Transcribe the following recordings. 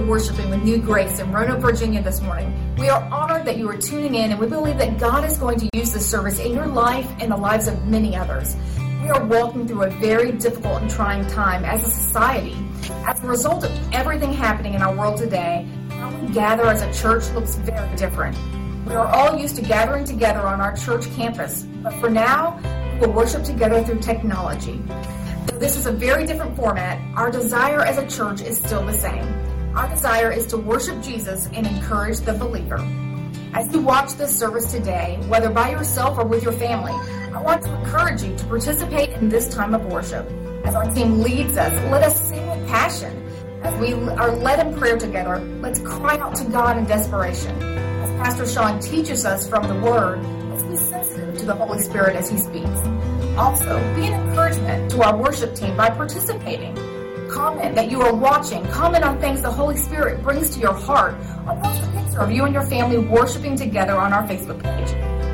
for worshiping with New Grace in Roanoke, Virginia this morning. We are honored that you are tuning in, and we believe that God is going to use this service in your life and the lives of many others. We are walking through a very difficult and trying time as a society. As a result of everything happening in our world today, how we gather as a church looks very different. We are all used to gathering together on our church campus, but for now, we will worship together through technology. Though this is a very different format, our desire as a church is still the same. Our desire is to worship Jesus and encourage the believer. As you watch this service today, whether by yourself or with your family, I want to encourage you to participate in this time of worship. As our team leads us, let us sing with passion. As we are led in prayer together, let's cry out to God in desperation. As Pastor Sean teaches us from the Word, let's be sensitive to the Holy Spirit as He speaks. Also, be an encouragement to our worship team by participating. Comment that you are watching. Comment on things the Holy Spirit brings to your heart. Or post a picture of you and your family worshiping together on our Facebook page.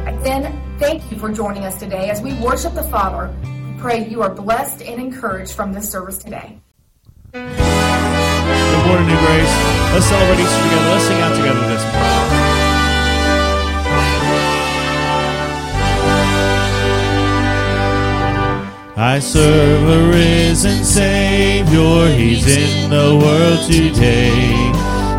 Again, thank you for joining us today as we worship the Father. We pray you are blessed and encouraged from this service today. Good morning, New Grace. Let's celebrate Easter together. Let's sing out together this morning. I serve a risen Savior, He's in the world today.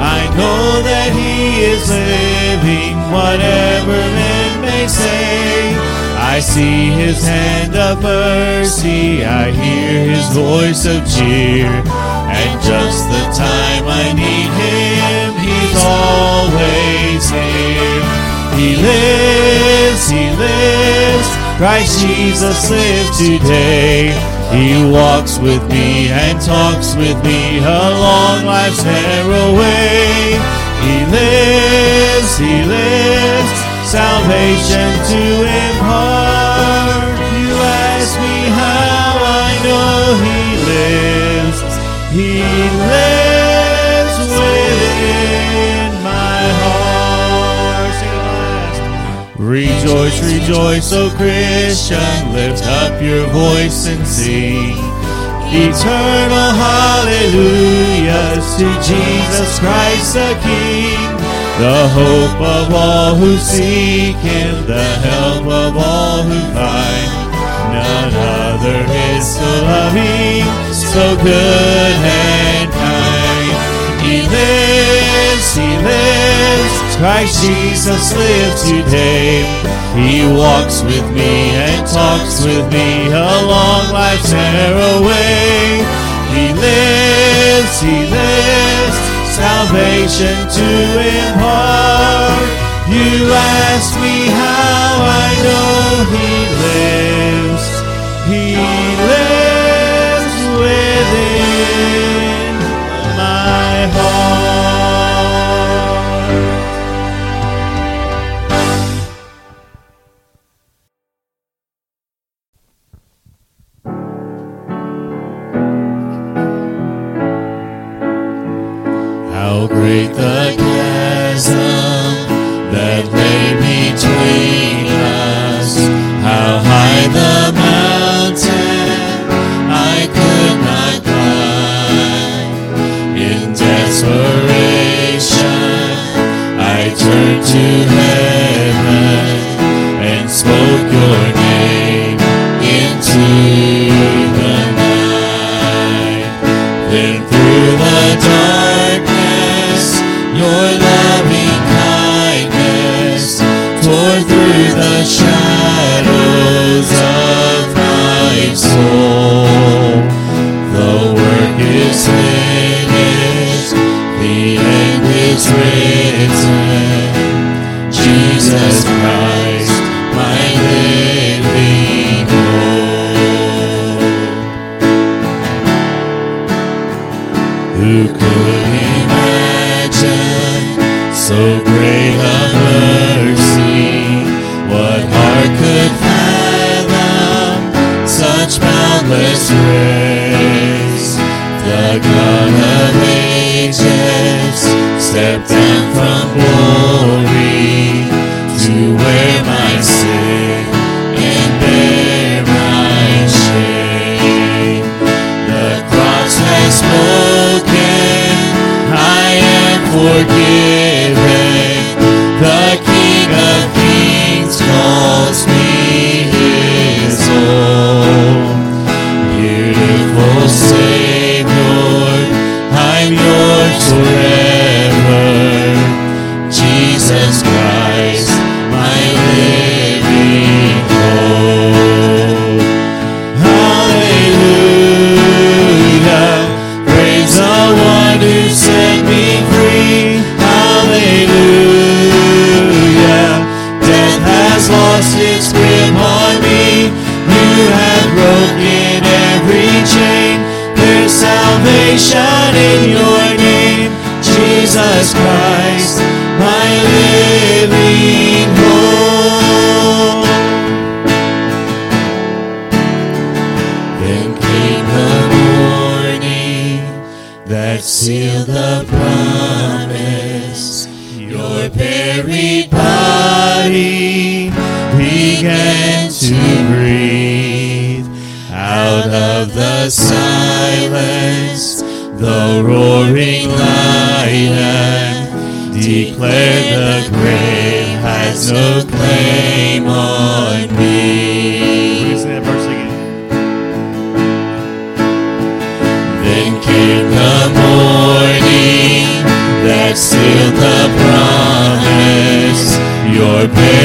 I know that He is living, whatever men may say. I see His hand of mercy, I hear His voice of cheer. And just the time I need Him, He's always here. He lives, He lives. Christ Jesus lives today. He walks with me and talks with me along life's narrow way. He lives, He lives, salvation to impart. Rejoice, O Christian, lift up your voice and sing. Eternal hallelujahs to Jesus Christ the King, the hope of all who seek Him, the help of all who find. None other is so loving, so good and lives, He lives, Christ Jesus lives today. He walks with me and talks with me along life's way. He lives, He lives, salvation to impart. You ask me how I know He lives. He lives within my heart. How great the chasm Jesus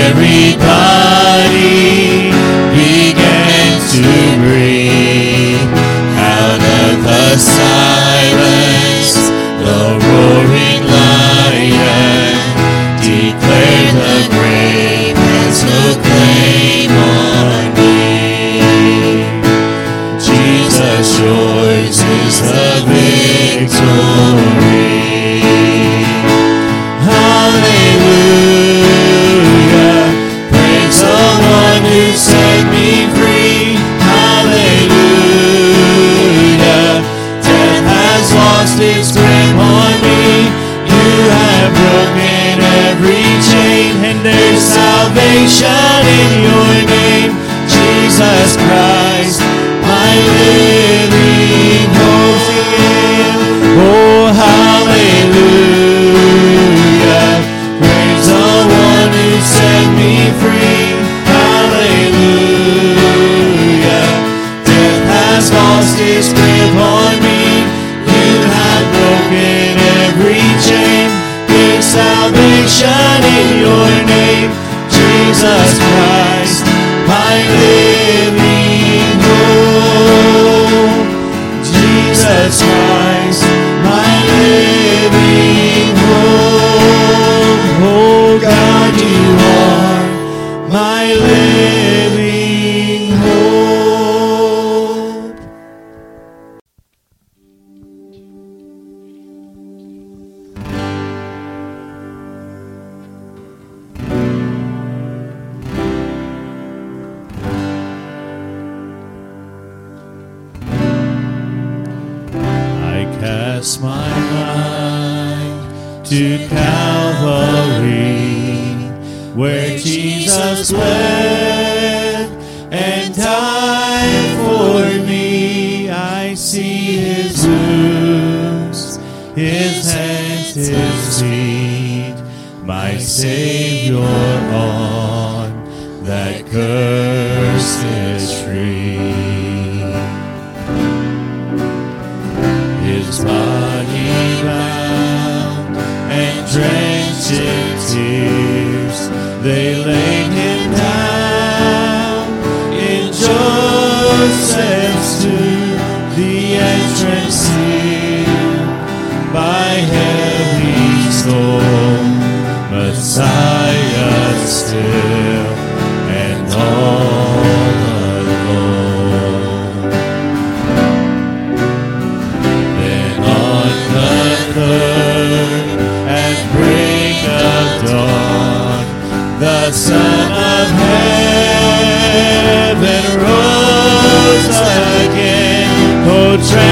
Your my Savior on that cursed Oh,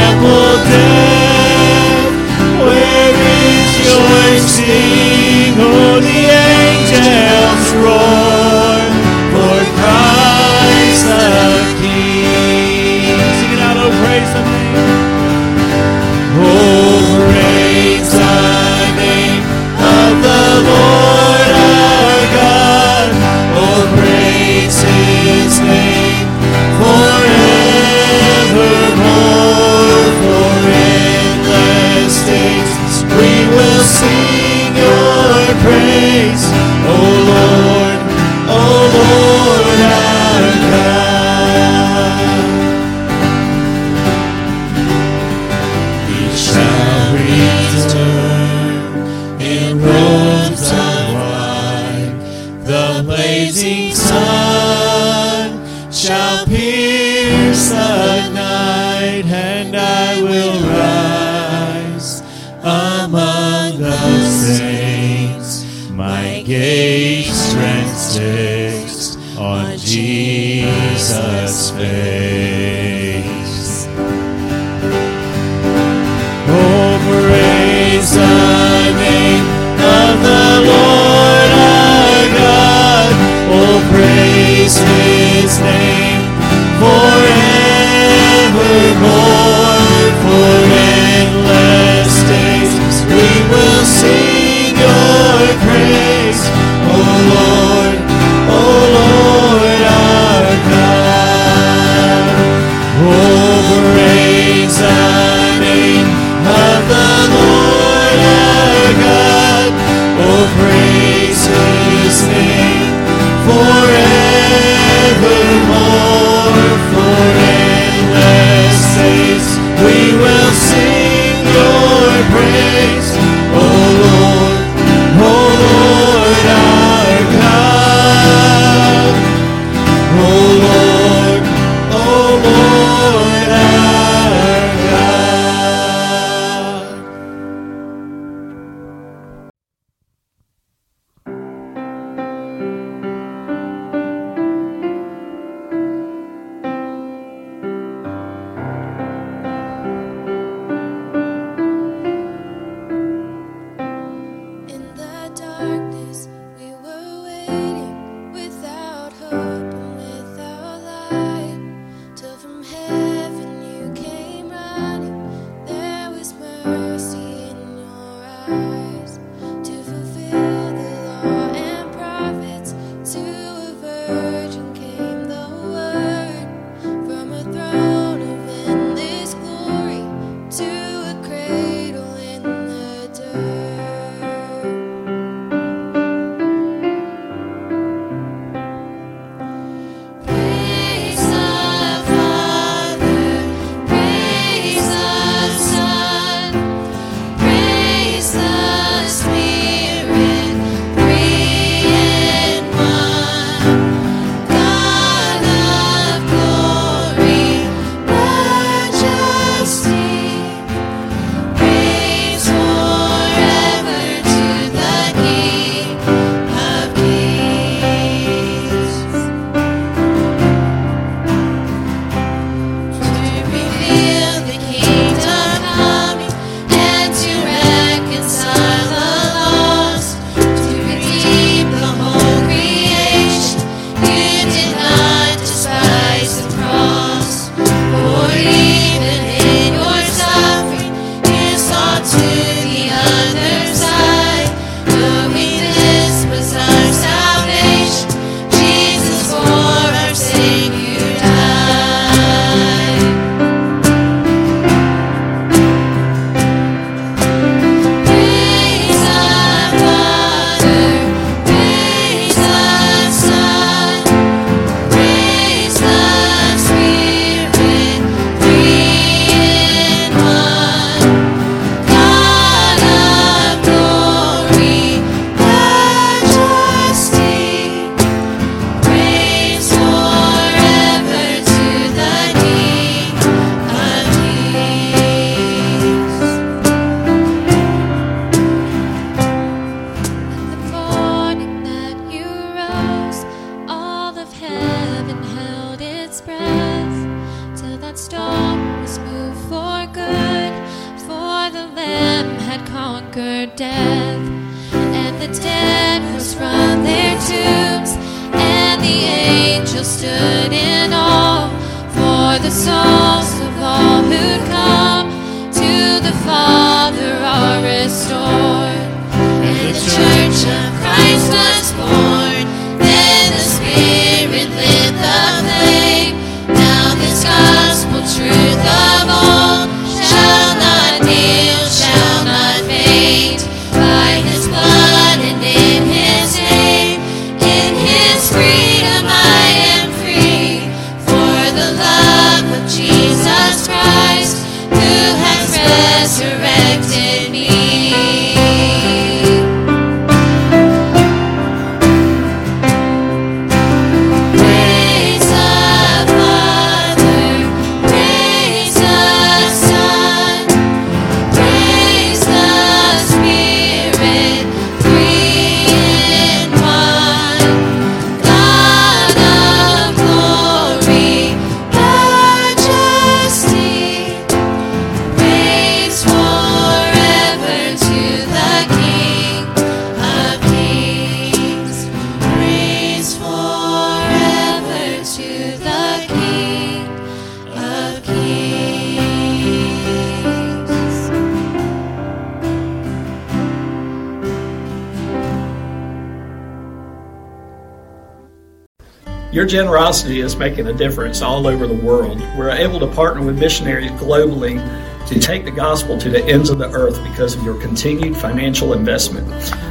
making a difference all over the world. We're able to partner with missionaries globally to take the gospel to the ends of the earth because of your continued financial investment.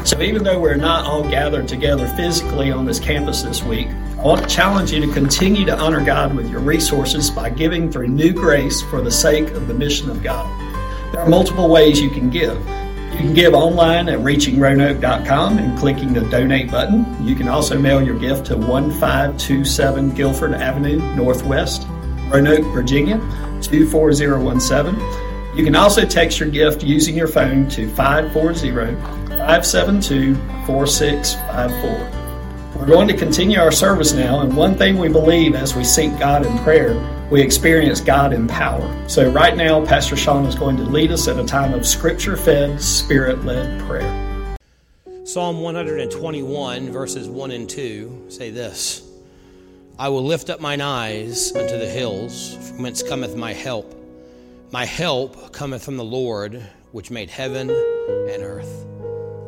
So, even though we're not all gathered together physically on this campus this week, I want to challenge you to continue to honor God with your resources by giving through new grace for the sake of the mission of God. There are multiple ways you can give. You can give online at reachingroanoke.com and clicking the donate button. You can also mail your gift to 1527 Guilford Avenue Northwest, Roanoke, Virginia 24017. You can also text your gift using your phone to 540 572 4654. We're going to continue our service now, and one thing we believe as we seek God in prayer, we experience God in power. So, right now, Pastor Sean is going to lead us at a time of scripture fed, spirit led prayer. Psalm 121, verses 1 and 2 say this I will lift up mine eyes unto the hills, from whence cometh my help. My help cometh from the Lord, which made heaven and earth.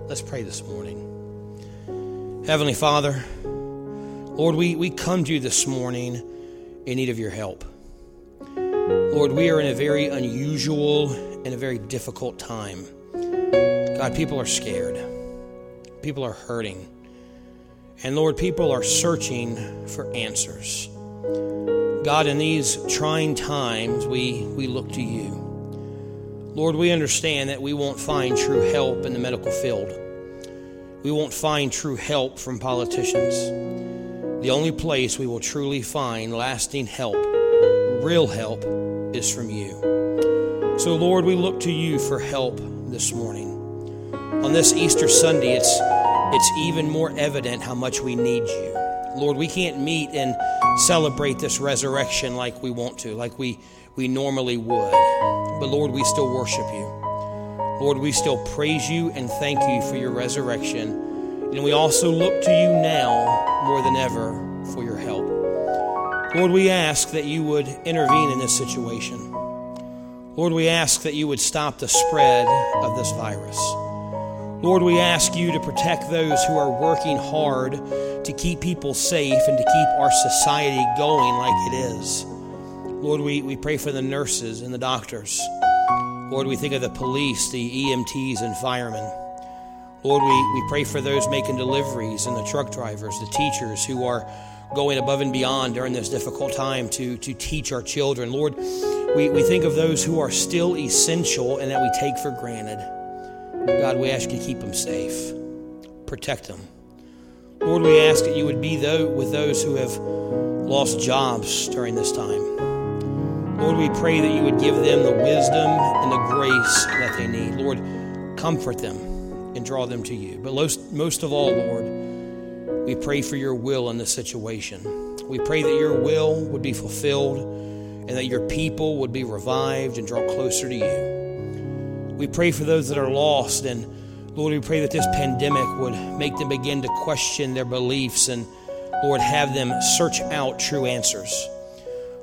Let's pray this morning. Heavenly Father, Lord, we, we come to you this morning in need of your help. Lord, we are in a very unusual and a very difficult time. God, people are scared, people are hurting. And Lord, people are searching for answers. God, in these trying times, we, we look to you. Lord, we understand that we won't find true help in the medical field we won't find true help from politicians. The only place we will truly find lasting help, real help, is from you. So, Lord, we look to you for help this morning. On this Easter Sunday, it's, it's even more evident how much we need you. Lord, we can't meet and celebrate this resurrection like we want to, like we, we normally would. But Lord, we still worship you. Lord, we still praise you and thank you for your resurrection. And we also look to you now more than ever for your help. Lord, we ask that you would intervene in this situation. Lord, we ask that you would stop the spread of this virus. Lord, we ask you to protect those who are working hard to keep people safe and to keep our society going like it is. Lord, we, we pray for the nurses and the doctors. Lord, we think of the police, the EMTs, and firemen. Lord, we, we pray for those making deliveries and the truck drivers, the teachers who are going above and beyond during this difficult time to, to teach our children. Lord, we, we think of those who are still essential and that we take for granted. God, we ask you to keep them safe, protect them. Lord, we ask that you would be though, with those who have lost jobs during this time. Lord, we pray that you would give them the wisdom and the grace that they need. Lord, comfort them and draw them to you. But most, most of all, Lord, we pray for your will in this situation. We pray that your will would be fulfilled and that your people would be revived and draw closer to you. We pray for those that are lost, and Lord, we pray that this pandemic would make them begin to question their beliefs and, Lord, have them search out true answers.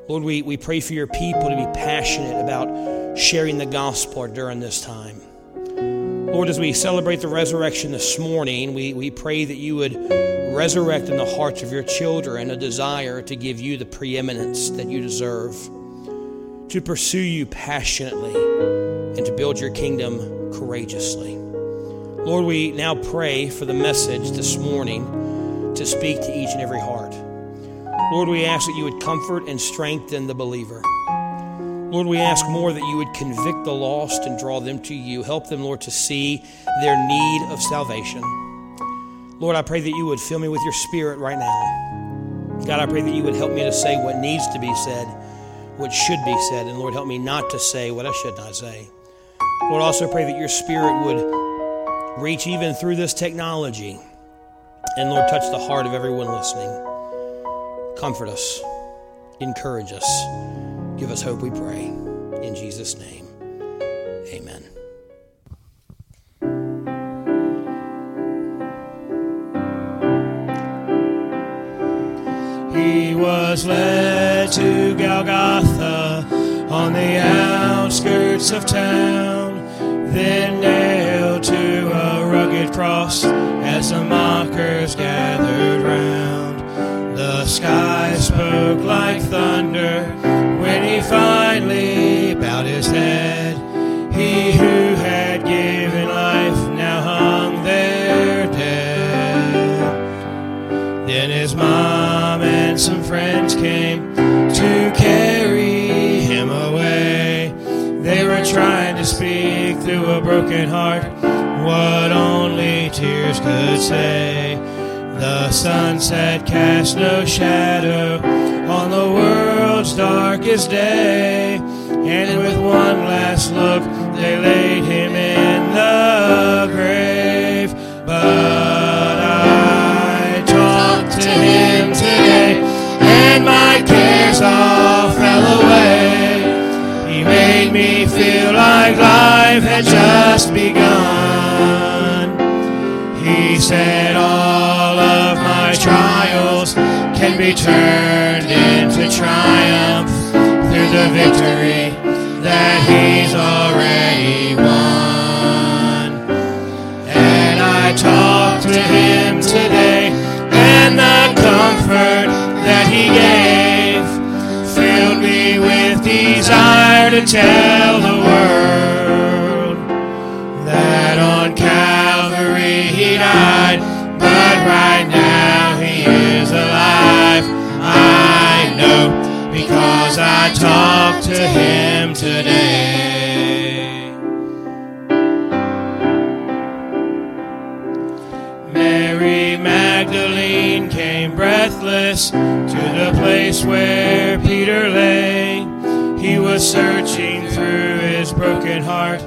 Lord, we, we pray for your people to be passionate about sharing the gospel during this time. Lord, as we celebrate the resurrection this morning, we, we pray that you would resurrect in the hearts of your children a desire to give you the preeminence that you deserve, to pursue you passionately, and to build your kingdom courageously. Lord, we now pray for the message this morning to speak to each and every heart. Lord, we ask that you would comfort and strengthen the believer. Lord, we ask more that you would convict the lost and draw them to you. Help them, Lord, to see their need of salvation. Lord, I pray that you would fill me with your spirit right now. God, I pray that you would help me to say what needs to be said, what should be said, and Lord, help me not to say what I should not say. Lord, also pray that your spirit would reach even through this technology and, Lord, touch the heart of everyone listening. Comfort us, encourage us, give us hope, we pray. In Jesus' name, amen. He was led to Golgotha on the outskirts of town, then nailed to a rugged cross as the mockers gathered round. The sky spoke like thunder finally bowed his head. He who had given life now hung there dead. Then his mom and some friends came to carry him away. They were trying to speak through a broken heart what only tears could say. The sunset cast no shadow on the world's darkest day. And with one last look, they laid him in the grave. But I talked to him today, and my cares all fell away. He made me feel like life had just begun. He said, All of my trials can be turned the victory that He's already won. And I talked to Him today, and the comfort that He gave filled me with desire to tell I talked to him today. Mary Magdalene came breathless to the place where Peter lay. He was searching through his broken heart,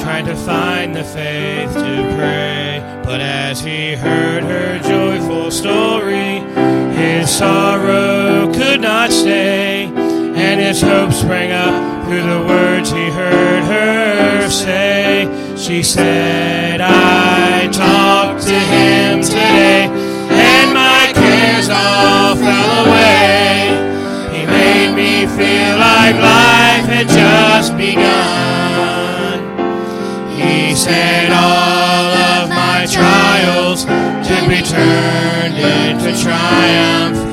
trying to find the faith to pray. But as he heard her joyful story, his sorrow could not stay, and his hope sprang up through the words he heard her say. She said, I talked to him today, and my cares all fell away. He made me feel like life had just begun. He said all of my trials can be turned into triumph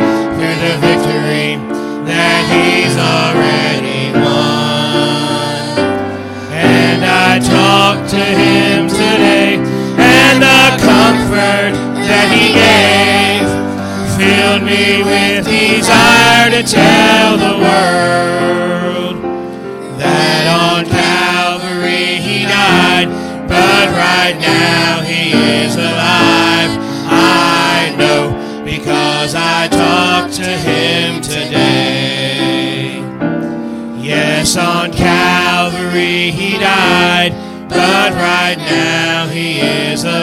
to him today, and the comfort that he gave filled me with desire to tell the world that on Calvary he died, but right now he is alive. I know because I talked to him today. Yes, on but right now he is alive.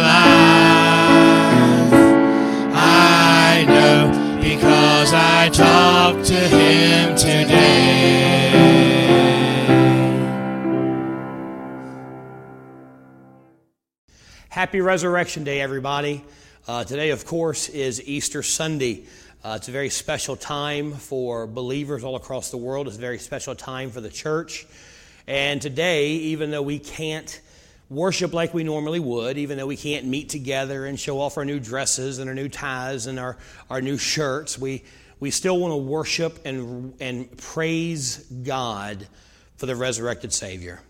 I know because I talked to him today. Happy Resurrection Day, everybody. Uh, today, of course, is Easter Sunday. Uh, it's a very special time for believers all across the world. It's a very special time for the church. And today, even though we can't worship like we normally would, even though we can't meet together and show off our new dresses and our new ties and our, our new shirts, we, we still want to worship and, and praise God for the resurrected Savior.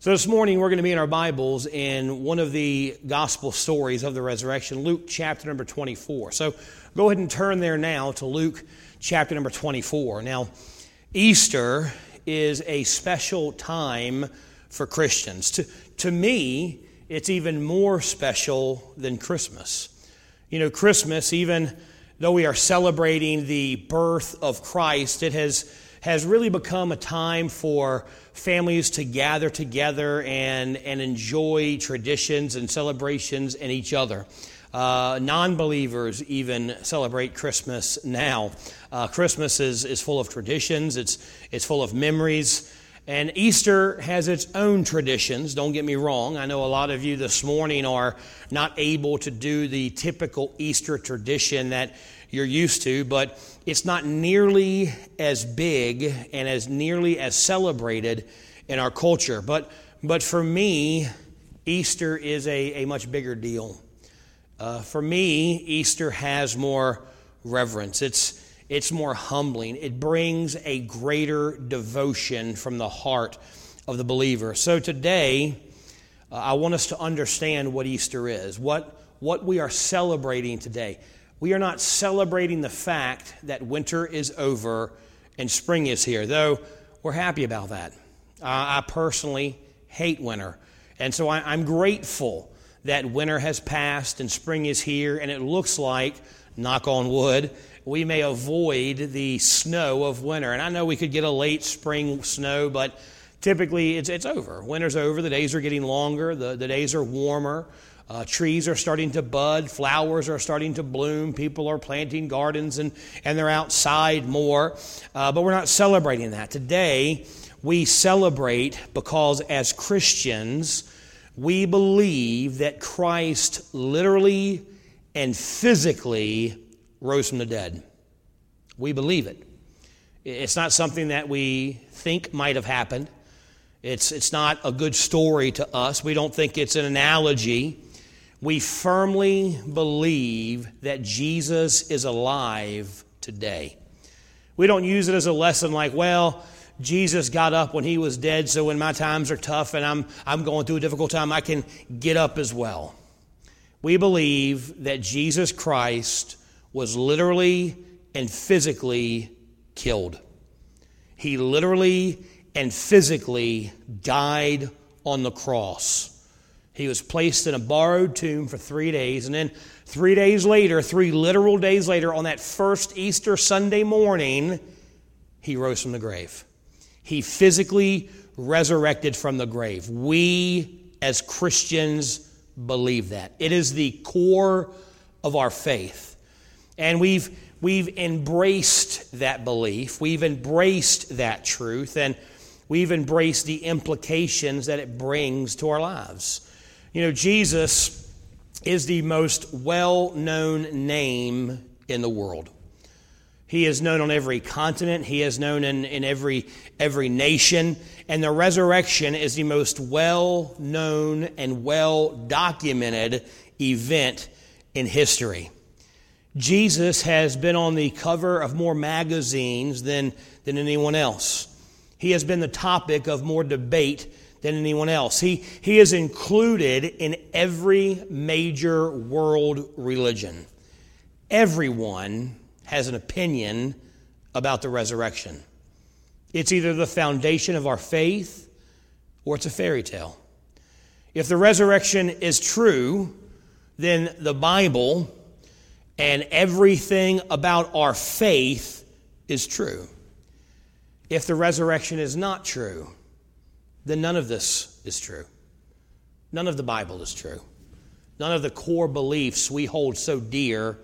So this morning we're going to be in our Bibles in one of the gospel stories of the resurrection, Luke chapter number 24. So go ahead and turn there now to Luke chapter number 24. Now, Easter is a special time for Christians. To, to me, it's even more special than Christmas. You know, Christmas, even though we are celebrating the birth of Christ, it has, has really become a time for families to gather together and, and enjoy traditions and celebrations and each other. Uh, non believers even celebrate Christmas now. Uh, Christmas is, is full of traditions, it's, it's full of memories. And Easter has its own traditions, don't get me wrong. I know a lot of you this morning are not able to do the typical Easter tradition that you're used to, but it's not nearly as big and as nearly as celebrated in our culture. But, but for me, Easter is a, a much bigger deal. Uh, for me, Easter has more reverence. It's, it's more humbling. It brings a greater devotion from the heart of the believer. So today, uh, I want us to understand what Easter is, what, what we are celebrating today. We are not celebrating the fact that winter is over and spring is here, though we're happy about that. Uh, I personally hate winter. And so I, I'm grateful that winter has passed and spring is here, and it looks like, knock on wood, we may avoid the snow of winter. And I know we could get a late spring snow, but typically it's, it's over. Winter's over. The days are getting longer, the, the days are warmer. Uh, trees are starting to bud, flowers are starting to bloom, people are planting gardens and, and they're outside more. Uh, but we're not celebrating that. Today, we celebrate because as Christians, we believe that Christ literally and physically rose from the dead. We believe it. It's not something that we think might have happened. It's, it's not a good story to us. We don't think it's an analogy. We firmly believe that Jesus is alive today. We don't use it as a lesson like, well, Jesus got up when he was dead, so when my times are tough and I'm, I'm going through a difficult time, I can get up as well. We believe that Jesus Christ was literally and physically killed. He literally and physically died on the cross. He was placed in a borrowed tomb for three days, and then three days later, three literal days later, on that first Easter Sunday morning, he rose from the grave. He physically resurrected from the grave. We, as Christians, believe that. It is the core of our faith. And we've, we've embraced that belief, we've embraced that truth, and we've embraced the implications that it brings to our lives. You know, Jesus is the most well known name in the world. He is known on every continent. He is known in, in every, every nation. And the resurrection is the most well known and well documented event in history. Jesus has been on the cover of more magazines than, than anyone else. He has been the topic of more debate than anyone else. He, he is included in every major world religion. Everyone has an opinion about the resurrection. It's either the foundation of our faith or it's a fairy tale. If the resurrection is true, then the Bible and everything about our faith is true. If the resurrection is not true, then none of this is true. None of the Bible is true. None of the core beliefs we hold so dear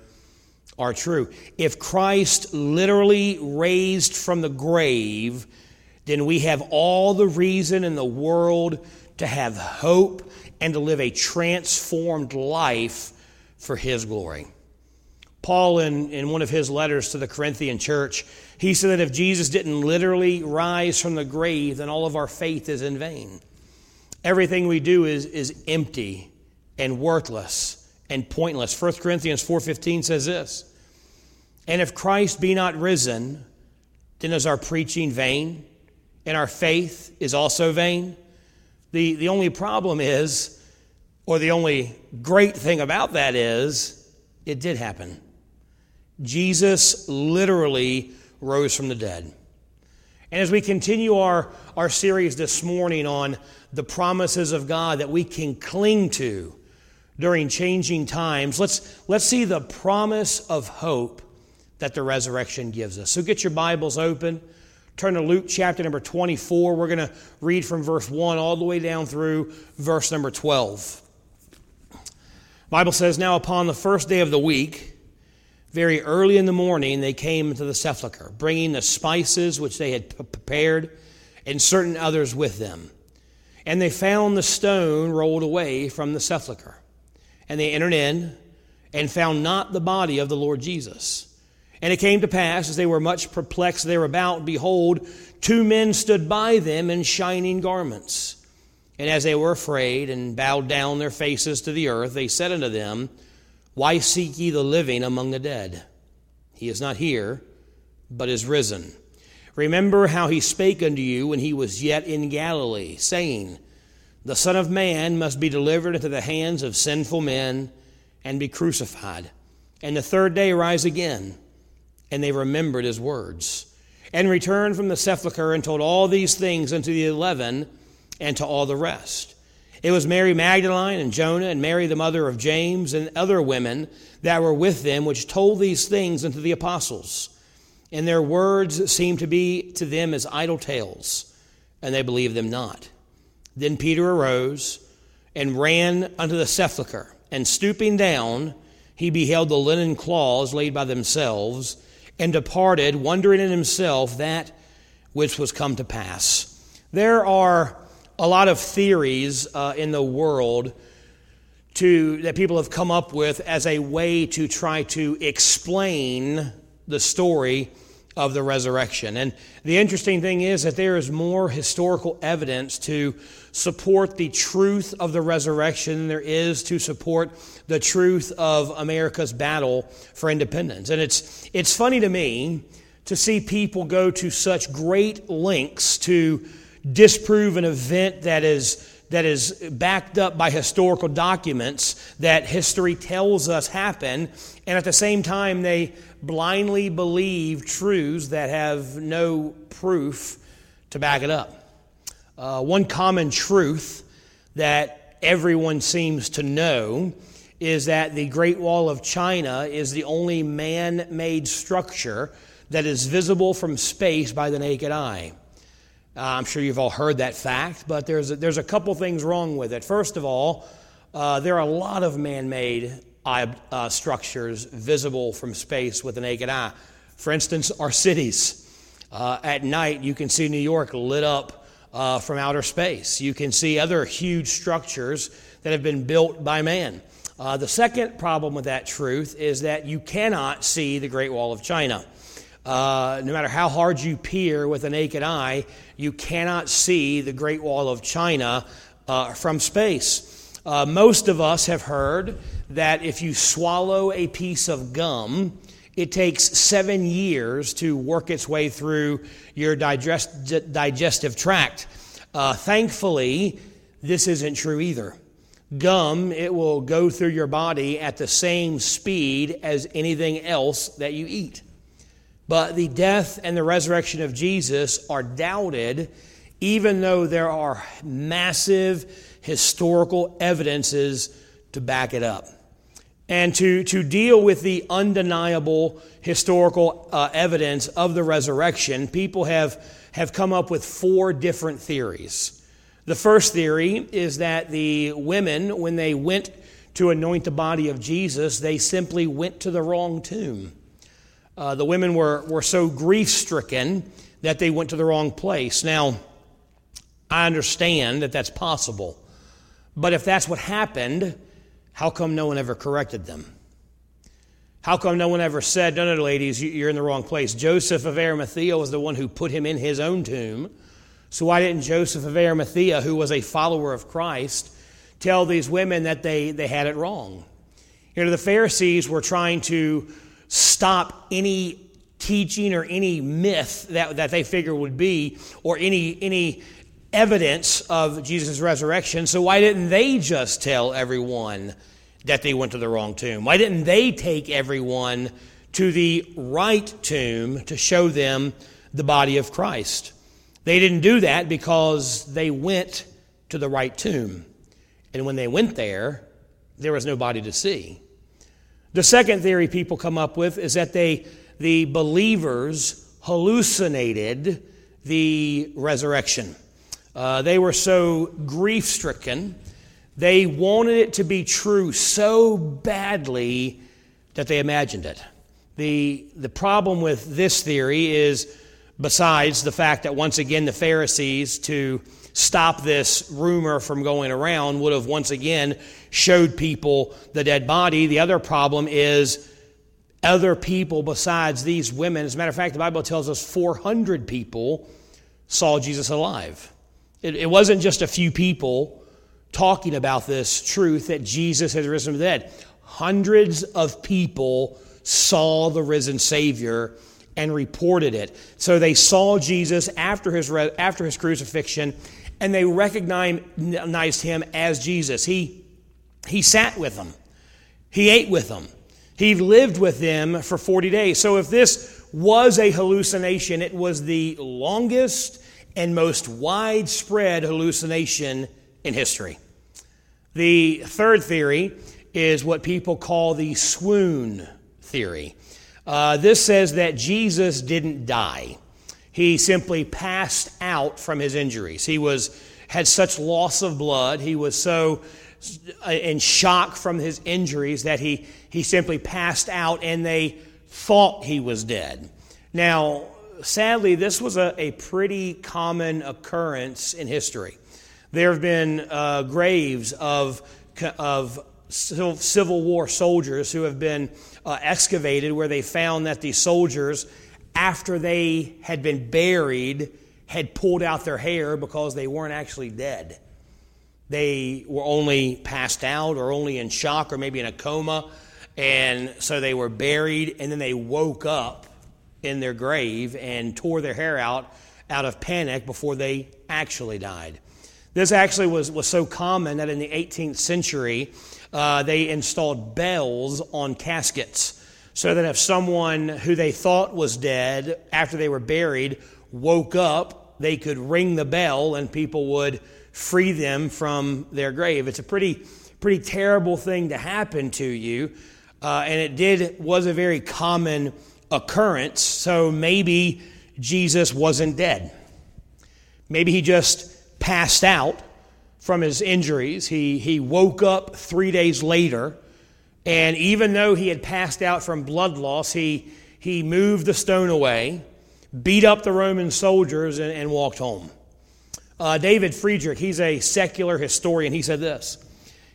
are true. If Christ literally raised from the grave, then we have all the reason in the world to have hope and to live a transformed life for His glory. Paul, in, in one of his letters to the Corinthian church, he said that if Jesus didn't literally rise from the grave, then all of our faith is in vain. Everything we do is, is empty and worthless and pointless. 1 Corinthians 4.15 says this, And if Christ be not risen, then is our preaching vain, and our faith is also vain. The, the only problem is, or the only great thing about that is, it did happen. Jesus literally rose from the dead. And as we continue our, our series this morning on the promises of God that we can cling to during changing times, let's, let's see the promise of hope that the resurrection gives us. So get your Bibles open. Turn to Luke chapter number 24. We're going to read from verse 1 all the way down through verse number 12. Bible says, Now upon the first day of the week, very early in the morning, they came to the sepulchre, bringing the spices which they had prepared, and certain others with them. And they found the stone rolled away from the sepulchre. And they entered in and found not the body of the Lord Jesus. And it came to pass, as they were much perplexed thereabout, behold, two men stood by them in shining garments. And as they were afraid and bowed down their faces to the earth, they said unto them, why seek ye the living among the dead? He is not here, but is risen. Remember how he spake unto you when he was yet in Galilee, saying, The Son of Man must be delivered into the hands of sinful men and be crucified, and the third day rise again. And they remembered his words, and returned from the sepulchre and told all these things unto the eleven and to all the rest. It was Mary Magdalene and Joanna and Mary the mother of James and other women that were with them, which told these things unto the apostles. And their words seemed to be to them as idle tales, and they believed them not. Then Peter arose and ran unto the sepulchre, and stooping down, he beheld the linen cloths laid by themselves, and departed, wondering in himself that which was come to pass. There are a lot of theories uh, in the world to, that people have come up with as a way to try to explain the story of the resurrection. And the interesting thing is that there is more historical evidence to support the truth of the resurrection than there is to support the truth of America's battle for independence. And it's, it's funny to me to see people go to such great lengths to disprove an event that is that is backed up by historical documents that history tells us happened, and at the same time, they blindly believe truths that have no proof to back it up. Uh, one common truth that everyone seems to know is that the Great Wall of China is the only man made structure that is visible from space by the naked eye. Uh, I'm sure you've all heard that fact, but there's a, there's a couple things wrong with it. First of all, uh, there are a lot of man made uh, structures visible from space with the naked eye. For instance, our cities. Uh, at night, you can see New York lit up uh, from outer space. You can see other huge structures that have been built by man. Uh, the second problem with that truth is that you cannot see the Great Wall of China. Uh, no matter how hard you peer with a naked eye, you cannot see the Great Wall of China uh, from space. Uh, most of us have heard that if you swallow a piece of gum, it takes seven years to work its way through your digest, digestive tract. Uh, thankfully, this isn't true either. Gum, it will go through your body at the same speed as anything else that you eat. But the death and the resurrection of Jesus are doubted, even though there are massive historical evidences to back it up. And to, to deal with the undeniable historical uh, evidence of the resurrection, people have, have come up with four different theories. The first theory is that the women, when they went to anoint the body of Jesus, they simply went to the wrong tomb. Uh, the women were, were so grief stricken that they went to the wrong place. Now, I understand that that's possible. But if that's what happened, how come no one ever corrected them? How come no one ever said, no, no, ladies, you're in the wrong place? Joseph of Arimathea was the one who put him in his own tomb. So why didn't Joseph of Arimathea, who was a follower of Christ, tell these women that they, they had it wrong? You know, the Pharisees were trying to stop any teaching or any myth that, that they figure would be or any, any evidence of Jesus' resurrection. So why didn't they just tell everyone that they went to the wrong tomb? Why didn't they take everyone to the right tomb to show them the body of Christ? They didn't do that because they went to the right tomb. And when they went there, there was nobody to see. The second theory people come up with is that they, the believers hallucinated the resurrection. Uh, they were so grief stricken, they wanted it to be true so badly that they imagined it. The, the problem with this theory is, besides the fact that once again the Pharisees, to stop this rumor from going around, would have once again showed people the dead body. The other problem is other people besides these women. As a matter of fact, the Bible tells us 400 people saw Jesus alive. It, it wasn't just a few people talking about this truth that Jesus has risen from the dead. Hundreds of people saw the risen Savior, and reported it. So they saw Jesus after his, after his crucifixion and they recognized him as Jesus. He, he sat with them, he ate with them, he lived with them for 40 days. So if this was a hallucination, it was the longest and most widespread hallucination in history. The third theory is what people call the swoon theory. Uh, this says that Jesus didn't die. He simply passed out from his injuries. He was had such loss of blood. He was so uh, in shock from his injuries that he, he simply passed out and they thought he was dead. Now, sadly, this was a, a pretty common occurrence in history. There have been uh, graves of, of Civil War soldiers who have been uh, excavated where they found that the soldiers, after they had been buried, had pulled out their hair because they weren't actually dead. They were only passed out or only in shock or maybe in a coma. And so they were buried and then they woke up in their grave and tore their hair out out of panic before they actually died. This actually was, was so common that in the 18th century, uh, they installed bells on caskets so that if someone who they thought was dead after they were buried woke up, they could ring the bell and people would free them from their grave. It's a pretty, pretty terrible thing to happen to you. Uh, and it did was a very common occurrence. So maybe Jesus wasn't dead. Maybe he just passed out from his injuries. He, he woke up three days later, and even though he had passed out from blood loss, he, he moved the stone away, beat up the Roman soldiers, and, and walked home. Uh, David Friedrich, he's a secular historian, he said this.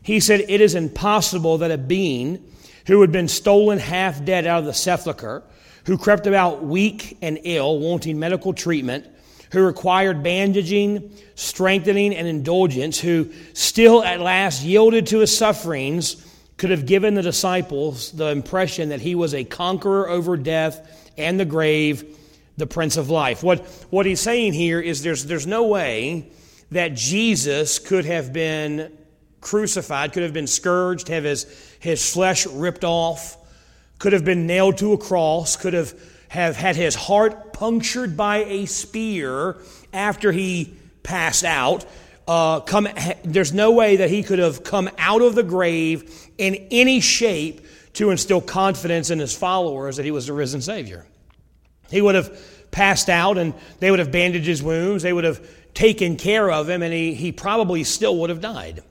He said, It is impossible that a being who had been stolen half dead out of the sepulchre who crept about weak and ill, wanting medical treatment, who required bandaging, strengthening, and indulgence, who still at last yielded to his sufferings, could have given the disciples the impression that he was a conqueror over death and the grave, the Prince of Life. What, what he's saying here is there's, there's no way that Jesus could have been crucified, could have been scourged, have his, his flesh ripped off, could have been nailed to a cross, could have, have had his heart punctured by a spear after he passed out. Uh, come, there's no way that he could have come out of the grave in any shape to instill confidence in his followers that he was the risen Savior. He would have passed out and they would have bandaged his wounds, they would have taken care of him, and he, he probably still would have died.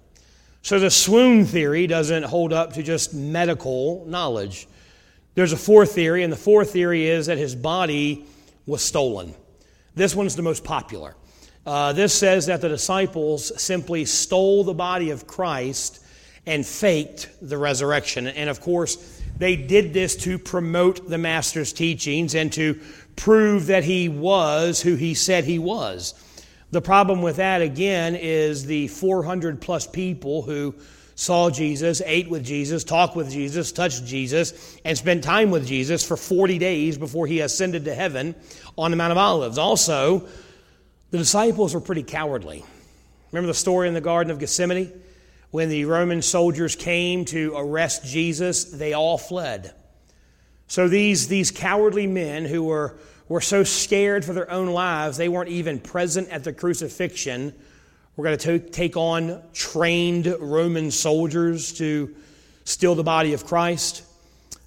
So the swoon theory doesn't hold up to just medical knowledge. There's a fourth theory, and the fourth theory is that his body was stolen. This one's the most popular. Uh, this says that the disciples simply stole the body of Christ and faked the resurrection. And of course, they did this to promote the Master's teachings and to prove that he was who he said he was. The problem with that, again, is the 400 plus people who saw Jesus, ate with Jesus, talked with Jesus, touched Jesus, and spent time with Jesus for 40 days before he ascended to heaven on the Mount of Olives. Also, the disciples were pretty cowardly. Remember the story in the Garden of Gethsemane? When the Roman soldiers came to arrest Jesus, they all fled. So these, these cowardly men who were, were so scared for their own lives, they weren't even present at the crucifixion we're going to take on trained Roman soldiers to steal the body of Christ.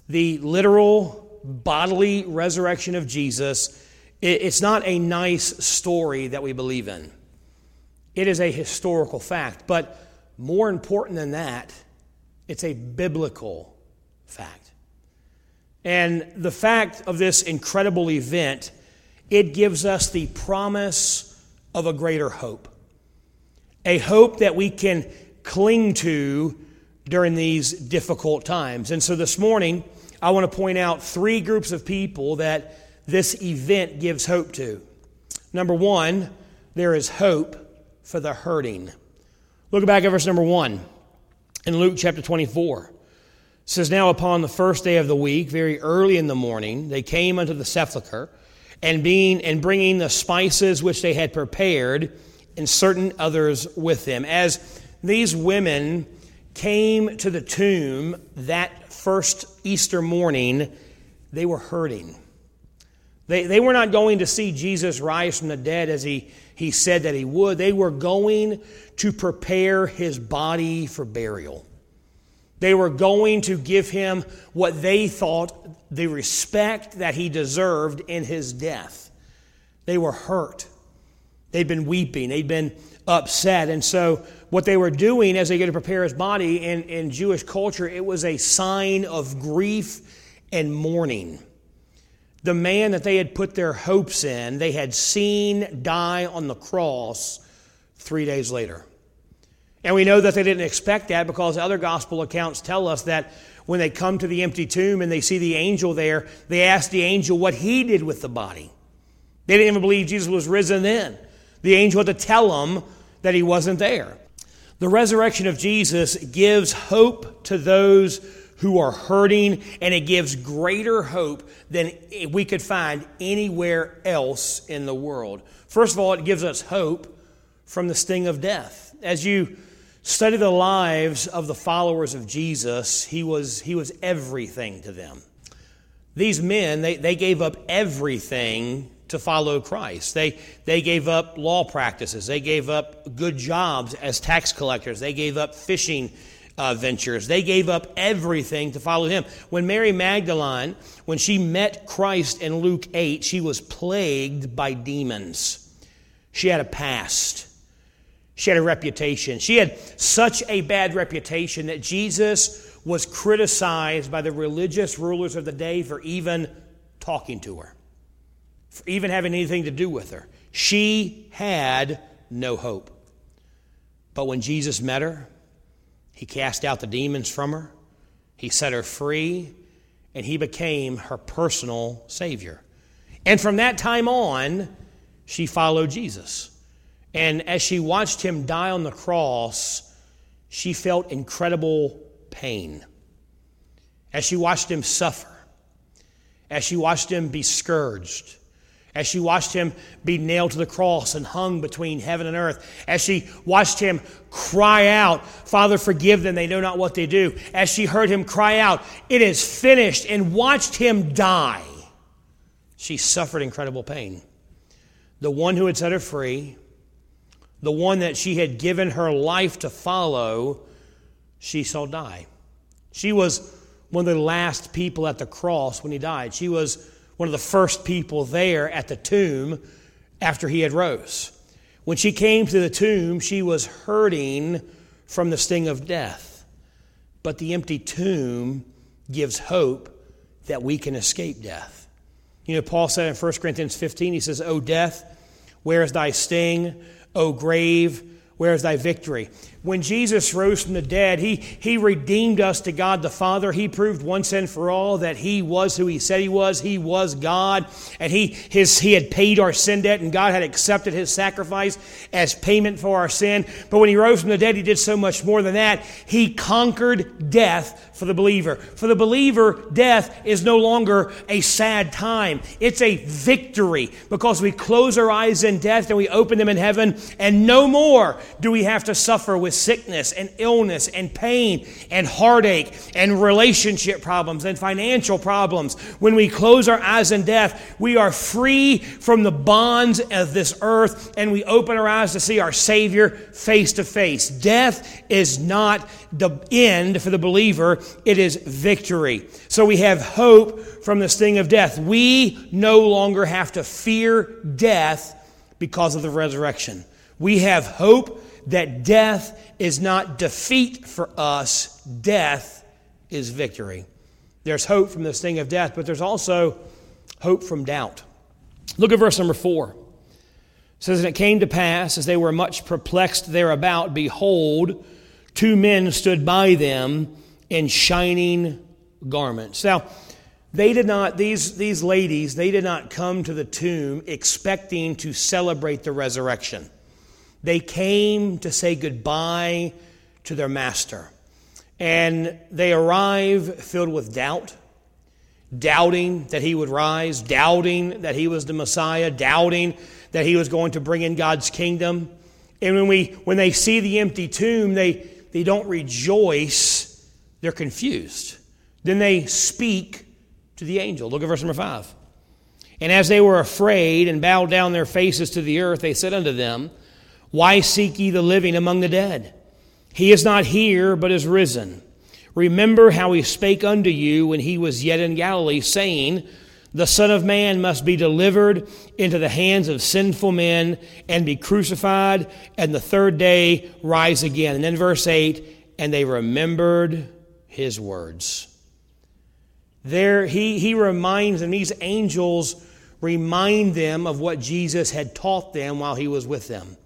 The literal bodily resurrection of Jesus, it's not a nice story that we believe in. It is a historical fact. But more important than that, it's a biblical fact. And the fact of this incredible event, it gives us the promise of a greater hope a hope that we can cling to during these difficult times. And so this morning, I want to point out three groups of people that this event gives hope to. Number one, there is hope for the hurting. Look back at verse number one in Luke chapter 24. says, Now upon the first day of the week, very early in the morning, they came unto the sepulchre, and being and bringing the spices which they had prepared, and certain others with them. As these women came to the tomb that first Easter morning, they were hurting. They, they were not going to see Jesus rise from the dead as he, he said that he would. They were going to prepare his body for burial. They were going to give him what they thought the respect that he deserved in his death. They were hurt. They'd been weeping. They'd been upset. And so, what they were doing as they go to prepare his body in, in Jewish culture, it was a sign of grief and mourning. The man that they had put their hopes in, they had seen die on the cross three days later. And we know that they didn't expect that because other gospel accounts tell us that when they come to the empty tomb and they see the angel there, they ask the angel what he did with the body. They didn't even believe Jesus was risen then. The angel had to tell them that he wasn't there. The resurrection of Jesus gives hope to those who are hurting, and it gives greater hope than we could find anywhere else in the world. First of all, it gives us hope from the sting of death. As you study the lives of the followers of Jesus, he was, he was everything to them. These men, they, they gave up everything to follow Christ. They, they gave up law practices. They gave up good jobs as tax collectors. They gave up fishing uh, ventures. They gave up everything to follow him. When Mary Magdalene, when she met Christ in Luke 8, she was plagued by demons. She had a past. She had a reputation. She had such a bad reputation that Jesus was criticized by the religious rulers of the day for even talking to her, for even having anything to do with her. She had no hope. But when Jesus met her, he cast out the demons from her, he set her free, and he became her personal Savior. And from that time on, she followed Jesus. And as she watched him die on the cross, she felt incredible pain. As she watched him suffer, as she watched him be scourged, as she watched him be nailed to the cross and hung between heaven and earth, as she watched him cry out, Father, forgive them, they know not what they do, as she heard him cry out, It is finished, and watched him die, she suffered incredible pain. The one who had set her free, the one that she had given her life to follow, she saw die. She was one of the last people at the cross when he died. She was one of the first people there at the tomb after he had rose. When she came to the tomb, she was hurting from the sting of death. But the empty tomb gives hope that we can escape death. You know, Paul said in 1 Corinthians 15, he says, O death, where is thy sting? O grave, where is thy victory? When Jesus rose from the dead, he, he redeemed us to God the Father. He proved once and for all that He was who He said He was. He was God. And he, his, he had paid our sin debt, and God had accepted His sacrifice as payment for our sin. But when He rose from the dead, He did so much more than that. He conquered death for the believer. For the believer, death is no longer a sad time, it's a victory because we close our eyes in death and we open them in heaven, and no more do we have to suffer with sickness and illness and pain and heartache and relationship problems and financial problems. When we close our eyes in death, we are free from the bonds of this earth and we open our eyes to see our Savior face to face. Death is not the end for the believer, it is victory. So we have hope from the sting of death. We no longer have to fear death because of the resurrection. We have hope that death is not defeat for us, death is victory. There's hope from this thing of death, but there's also hope from doubt. Look at verse number four. It says, And it came to pass, as they were much perplexed thereabout, behold, two men stood by them in shining garments. Now, they did not, these, these ladies, they did not come to the tomb expecting to celebrate the resurrection. They came to say goodbye to their master. And they arrive filled with doubt, doubting that he would rise, doubting that he was the Messiah, doubting that he was going to bring in God's kingdom. And when, we, when they see the empty tomb, they, they don't rejoice, they're confused. Then they speak to the angel. Look at verse number 5. And as they were afraid and bowed down their faces to the earth, they said unto them, Why seek ye the living among the dead? He is not here, but is risen. Remember how he spake unto you when he was yet in Galilee, saying, The Son of Man must be delivered into the hands of sinful men and be crucified, and the third day rise again. And then verse 8, and they remembered his words. There, he, he reminds them, these angels remind them of what Jesus had taught them while he was with them.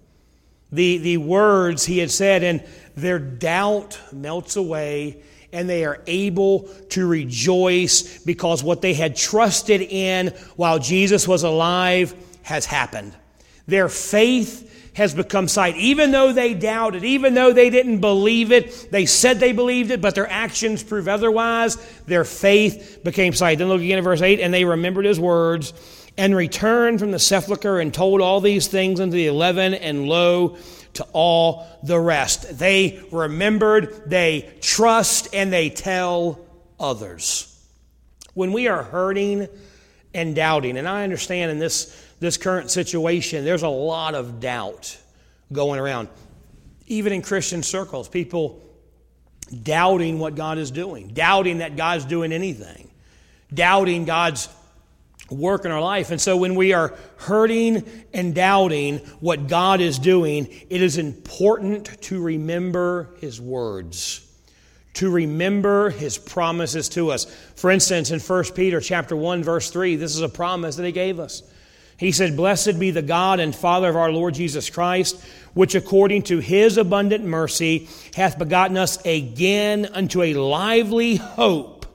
The, the words he had said, and their doubt melts away, and they are able to rejoice because what they had trusted in while Jesus was alive has happened. Their faith has become sight. Even though they doubted, even though they didn't believe it, they said they believed it, but their actions prove otherwise, their faith became sight. Then look again at verse 8, and they remembered his words and returned from the sepulchre and told all these things unto the eleven, and lo, to all the rest. They remembered, they trust, and they tell others. When we are hurting and doubting, and I understand in this, this current situation, there's a lot of doubt going around. Even in Christian circles, people doubting what God is doing, doubting that God's doing anything, doubting God's work in our life. And so when we are hurting and doubting what God is doing, it is important to remember His words, to remember His promises to us. For instance, in 1 Peter chapter 1, verse 3, this is a promise that He gave us. He said, Blessed be the God and Father of our Lord Jesus Christ, which according to his abundant mercy hath begotten us again unto a lively hope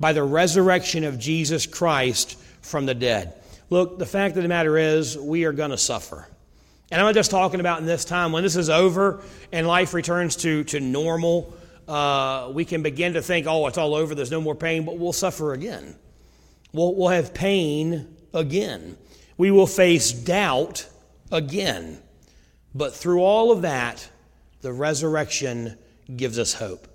by the resurrection of Jesus Christ from the dead. Look, the fact of the matter is, we are going to suffer. And I'm not just talking about in this time. When this is over and life returns to, to normal, uh, we can begin to think, oh, it's all over, there's no more pain, but we'll suffer again. We'll, we'll have pain again. We will face doubt again. But through all of that, the resurrection gives us hope.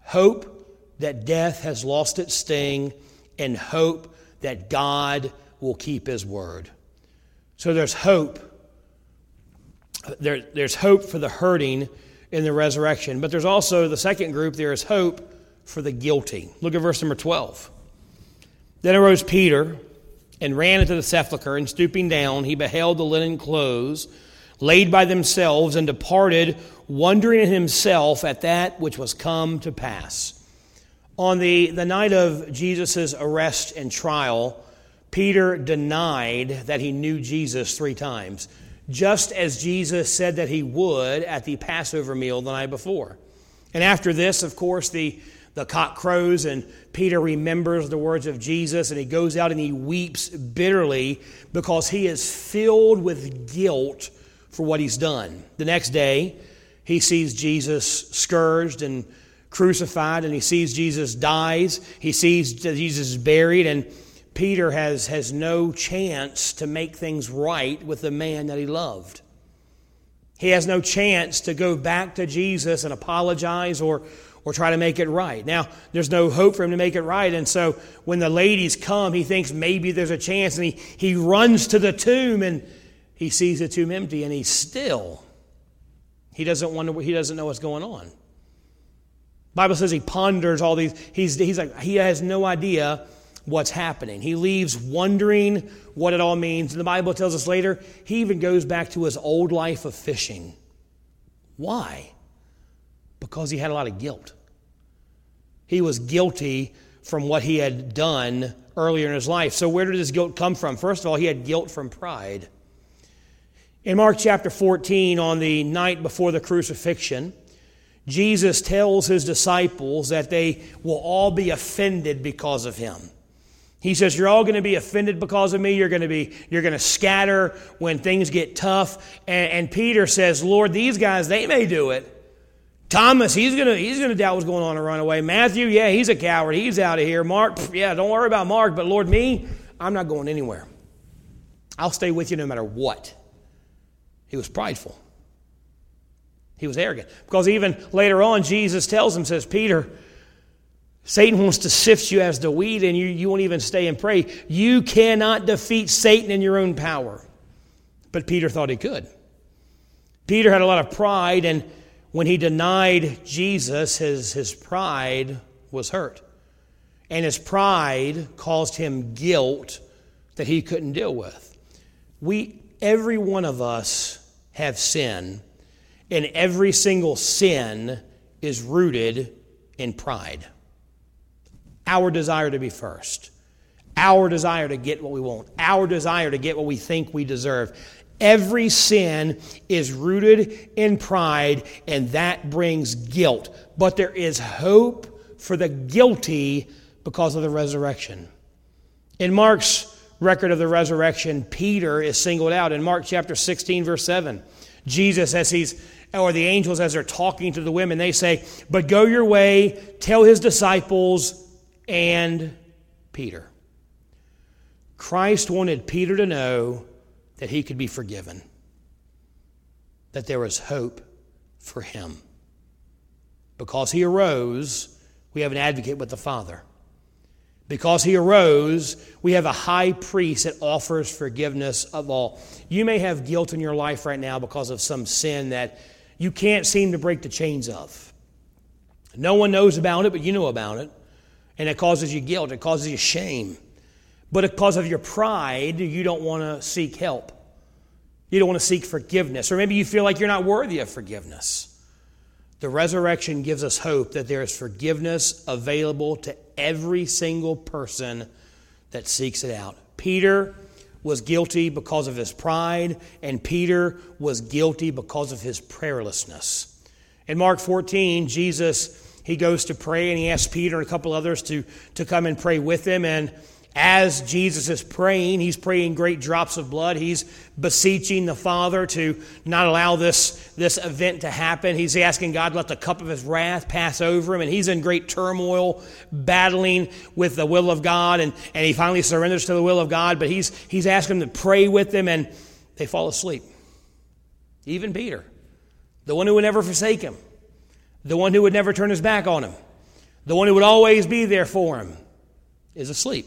Hope that death has lost its sting, and hope that God will keep His word. So there's hope. There, there's hope for the hurting in the resurrection, but there's also the second group, there is hope for the guilty. Look at verse number 12. Then arose Peter and ran into the sepulchre, and stooping down, he beheld the linen clothes laid by themselves, and departed, wondering in himself at that which was come to pass. On the, the night of Jesus' arrest and trial, Peter denied that he knew Jesus three times, just as Jesus said that he would at the Passover meal the night before. And after this, of course, the, the cock crows, and Peter remembers the words of Jesus, and he goes out and he weeps bitterly because he is filled with guilt for what he's done. The next day, he sees Jesus scourged and crucified and he sees Jesus dies. He sees Jesus is buried, and Peter has, has no chance to make things right with the man that he loved. He has no chance to go back to Jesus and apologize or, or try to make it right. Now, there's no hope for him to make it right. And so when the ladies come, he thinks maybe there's a chance. And he, he runs to the tomb and he sees the tomb empty and he's still. He doesn't, wonder, he doesn't know what's going on. Bible says he ponders all these. He's, he's like, he has no idea what's happening. He leaves wondering what it all means. And the Bible tells us later, he even goes back to his old life of fishing. Why? Because he had a lot of guilt. He was guilty from what he had done earlier in his life. So, where did his guilt come from? First of all, he had guilt from pride. In Mark chapter 14, on the night before the crucifixion, Jesus tells his disciples that they will all be offended because of him. He says, You're all going to be offended because of me. You're going to be, you're going to scatter when things get tough. And, and Peter says, Lord, these guys, they may do it, Thomas, he's gonna he's gonna doubt what's going on and run away. Matthew, yeah, he's a coward. He's out of here. Mark, yeah, don't worry about Mark. But Lord, me, I'm not going anywhere. I'll stay with you no matter what. He was prideful. He was arrogant. Because even later on, Jesus tells him, says, Peter, Satan wants to sift you as the wheat, and you, you won't even stay and pray. You cannot defeat Satan in your own power. But Peter thought he could. Peter had a lot of pride, and when he denied Jesus, his, his pride was hurt. And his pride caused him guilt that he couldn't deal with. We, every one of us, have sin and every single sin is rooted in pride. Our desire to be first, our desire to get what we want, our desire to get what we think we deserve. Every sin is rooted in pride, and that brings guilt. But there is hope for the guilty because of the resurrection. In Mark's record of the resurrection, Peter is singled out in Mark chapter 16, verse 7. Jesus, as he's or the angels as they're talking to the women, they say, But go your way, tell his disciples and Peter. Christ wanted Peter to know that he could be forgiven, that there was hope for him. Because he arose, we have an advocate with the Father. Because he arose, we have a high priest that offers forgiveness of all. You may have guilt in your life right now because of some sin that you can't seem to break the chains of. No one knows about it, but you know about it. And it causes you guilt, it causes you shame. But because of your pride, you don't want to seek help. You don't want to seek forgiveness. Or maybe you feel like you're not worthy of forgiveness. The resurrection gives us hope that there is forgiveness available to every single person that seeks it out. Peter was guilty because of his pride, and Peter was guilty because of his prayerlessness. In Mark 14, Jesus he goes to pray and he asks Peter and a couple others to, to come and pray with him. And as Jesus is praying, he's praying great drops of blood. He's beseeching the Father to not allow this, this event to happen. He's asking God let the cup of his wrath pass over him. And he's in great turmoil, battling with the will of God. And, and he finally surrenders to the will of God. But he's, he's asking them to pray with them, and they fall asleep. Even Peter, the one who would never forsake him, the one who would never turn his back on him, the one who would always be there for him, is asleep.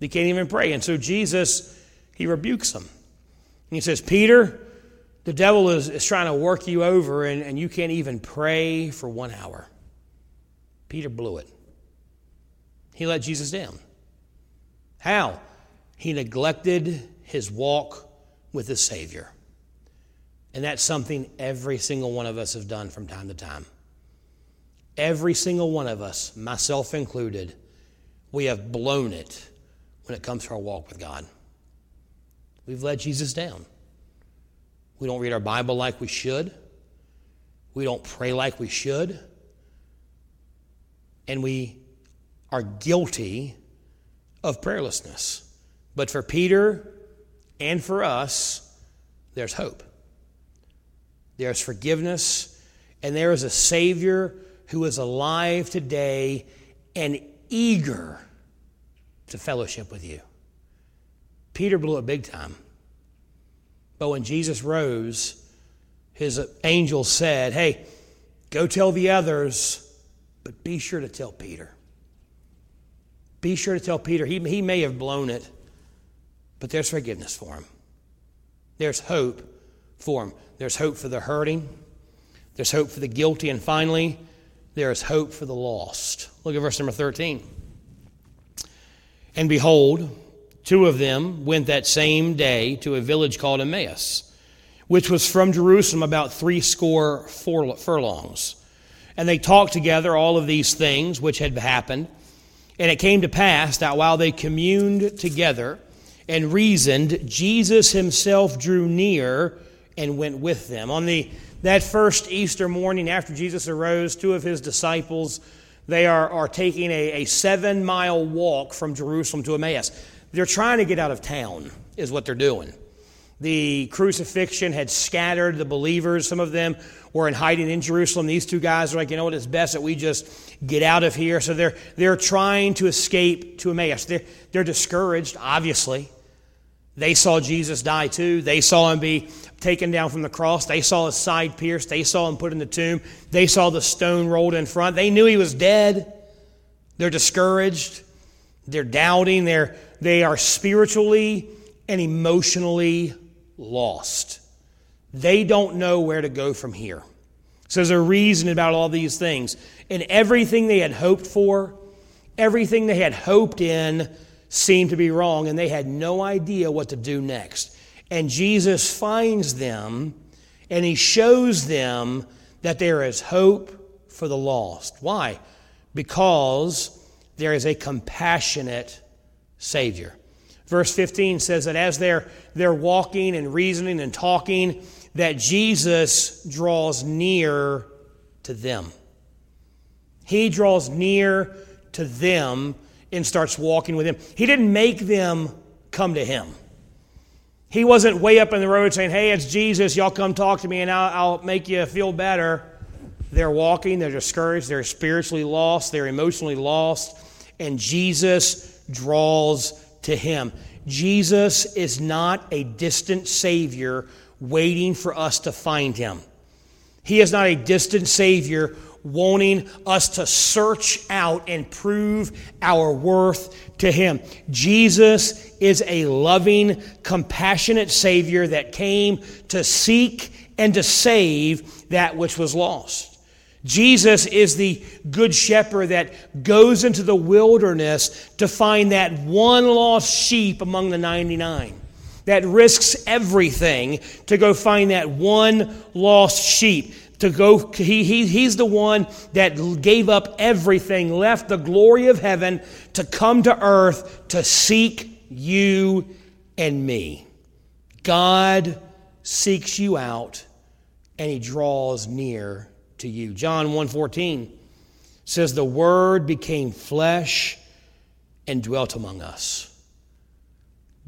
They can't even pray. And so Jesus, he rebukes them. And he says, Peter, the devil is, is trying to work you over, and, and you can't even pray for one hour. Peter blew it. He let Jesus down. How? He neglected his walk with the Savior. And that's something every single one of us have done from time to time. Every single one of us, myself included, we have blown it when it comes to our walk with God. We've let Jesus down. We don't read our Bible like we should. We don't pray like we should. And we are guilty of prayerlessness. But for Peter and for us, there's hope. There's forgiveness, and there is a Savior who is alive today and eager to fellowship with you. Peter blew it big time. But when Jesus rose, his angel said, Hey, go tell the others, but be sure to tell Peter. Be sure to tell Peter. He, he may have blown it, but there's forgiveness for him. There's hope for him. There's hope for the hurting. There's hope for the guilty. And finally, there is hope for the lost. Look at verse number 13. And behold, two of them went that same day to a village called Emmaus, which was from Jerusalem about three score furlongs. And they talked together all of these things which had happened. And it came to pass that while they communed together and reasoned, Jesus himself drew near and went with them. On the that first Easter morning after Jesus arose, two of his disciples they are, are taking a, a seven mile walk from Jerusalem to Emmaus. They're trying to get out of town, is what they're doing. The crucifixion had scattered the believers. Some of them were in hiding in Jerusalem. These two guys are like, you know what, it's best that we just get out of here. So they're, they're trying to escape to Emmaus. They're, they're discouraged, obviously. They saw Jesus die too. They saw him be taken down from the cross. They saw his side pierced. They saw him put in the tomb. They saw the stone rolled in front. They knew he was dead. They're discouraged. They're doubting. They're, they are spiritually and emotionally lost. They don't know where to go from here. So there's a reason about all these things. And everything they had hoped for, everything they had hoped in, seemed to be wrong, and they had no idea what to do next. And Jesus finds them and he shows them that there is hope for the lost. Why? Because there is a compassionate Savior. Verse 15 says that as they're, they're walking and reasoning and talking, that Jesus draws near to them. He draws near to them and starts walking with him. He didn't make them come to him. He wasn't way up in the road saying, Hey, it's Jesus, y'all come talk to me and I'll, I'll make you feel better. They're walking, they're discouraged, they're spiritually lost, they're emotionally lost, and Jesus draws to him. Jesus is not a distant Savior waiting for us to find him. He is not a distant Savior wanting us to search out and prove our worth to Him. Jesus is a loving, compassionate Savior that came to seek and to save that which was lost. Jesus is the good shepherd that goes into the wilderness to find that one lost sheep among the 99, that risks everything to go find that one lost sheep. To go, he, he, he's the one that gave up everything, left the glory of heaven to come to earth to seek you and me. God seeks you out and he draws near to you. John 1:14 says the word became flesh and dwelt among us.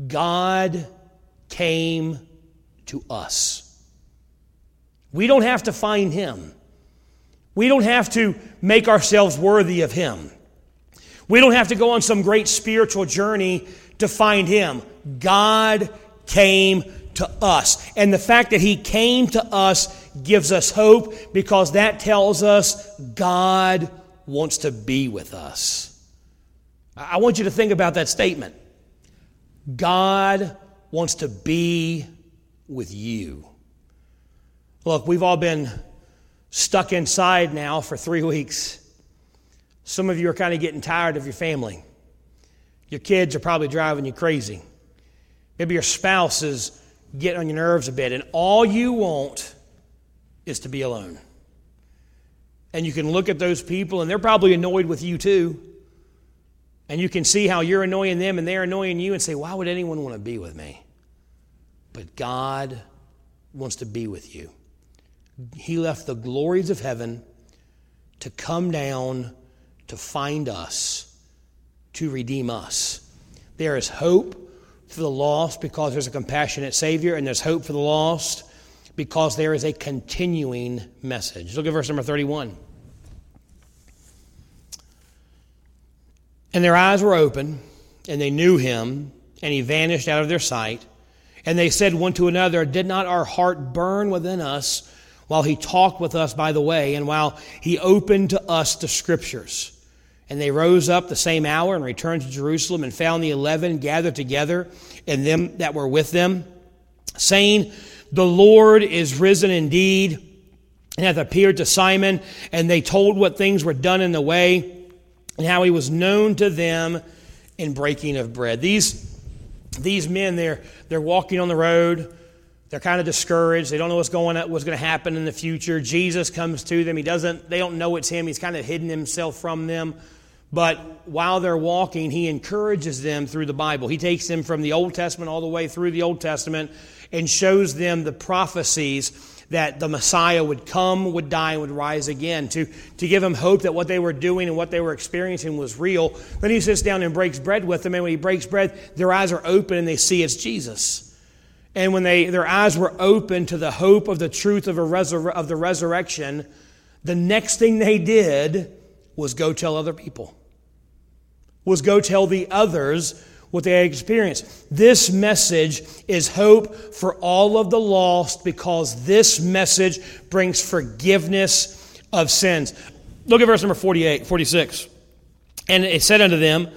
God came to us. We don't have to find him. We don't have to make ourselves worthy of him. We don't have to go on some great spiritual journey to find him. God came to us. And the fact that he came to us gives us hope because that tells us God wants to be with us. I want you to think about that statement. God wants to be with you. Look, we've all been stuck inside now for three weeks. Some of you are kind of getting tired of your family. Your kids are probably driving you crazy. Maybe your spouse is getting on your nerves a bit, and all you want is to be alone. And you can look at those people, and they're probably annoyed with you too. And you can see how you're annoying them and they're annoying you and say, Why would anyone want to be with me? But God wants to be with you. He left the glories of heaven to come down to find us, to redeem us. There is hope for the lost because there's a compassionate Savior, and there's hope for the lost because there is a continuing message. Look at verse number 31. And their eyes were open, and they knew him, and he vanished out of their sight. And they said one to another, Did not our heart burn within us while he talked with us by the way, and while he opened to us the scriptures? And they rose up the same hour and returned to Jerusalem and found the eleven gathered together and them that were with them, saying, the Lord is risen indeed and hath appeared to Simon. And they told what things were done in the way and how he was known to them in breaking of bread. These, these men, they're, they're walking on the road. They're kind of discouraged. They don't know what's going what's going to happen in the future. Jesus comes to them. He doesn't. They don't know it's him. He's kind of hidden himself from them. But while they're walking, he encourages them through the Bible. He takes them from the Old Testament all the way through the Old Testament and shows them the prophecies that the Messiah would come, would die, and would rise again, to, to give them hope that what they were doing and what they were experiencing was real. Then he sits down and breaks bread with them, and when he breaks bread, their eyes are open and they see it's Jesus. And when they, their eyes were open to the hope of the truth of, of the resurrection, the next thing they did was go tell other people, was go tell the others what they experienced. This message is hope for all of the lost because this message brings forgiveness of sins. Look at verse number 48, 46. And it said unto them,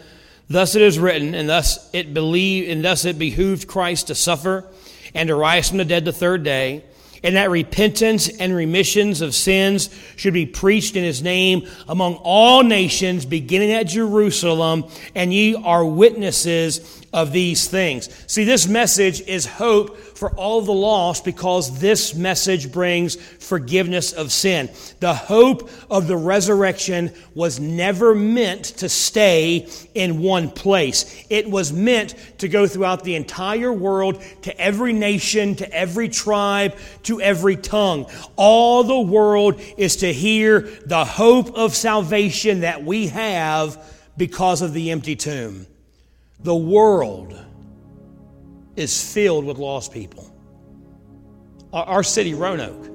Thus it is written, and thus it believed, and thus it behooved Christ to suffer and to rise from the dead the third day, and that repentance and remissions of sins should be preached in his name among all nations, beginning at Jerusalem, and ye are witnesses of these things. See, this message is hope for all the lost because this message brings forgiveness of sin. The hope of the resurrection was never meant to stay in one place. It was meant to go throughout the entire world, to every nation, to every tribe, to every tongue. All the world is to hear the hope of salvation that we have because of the empty tomb. The world is filled with lost people. Our, city, Roanoke,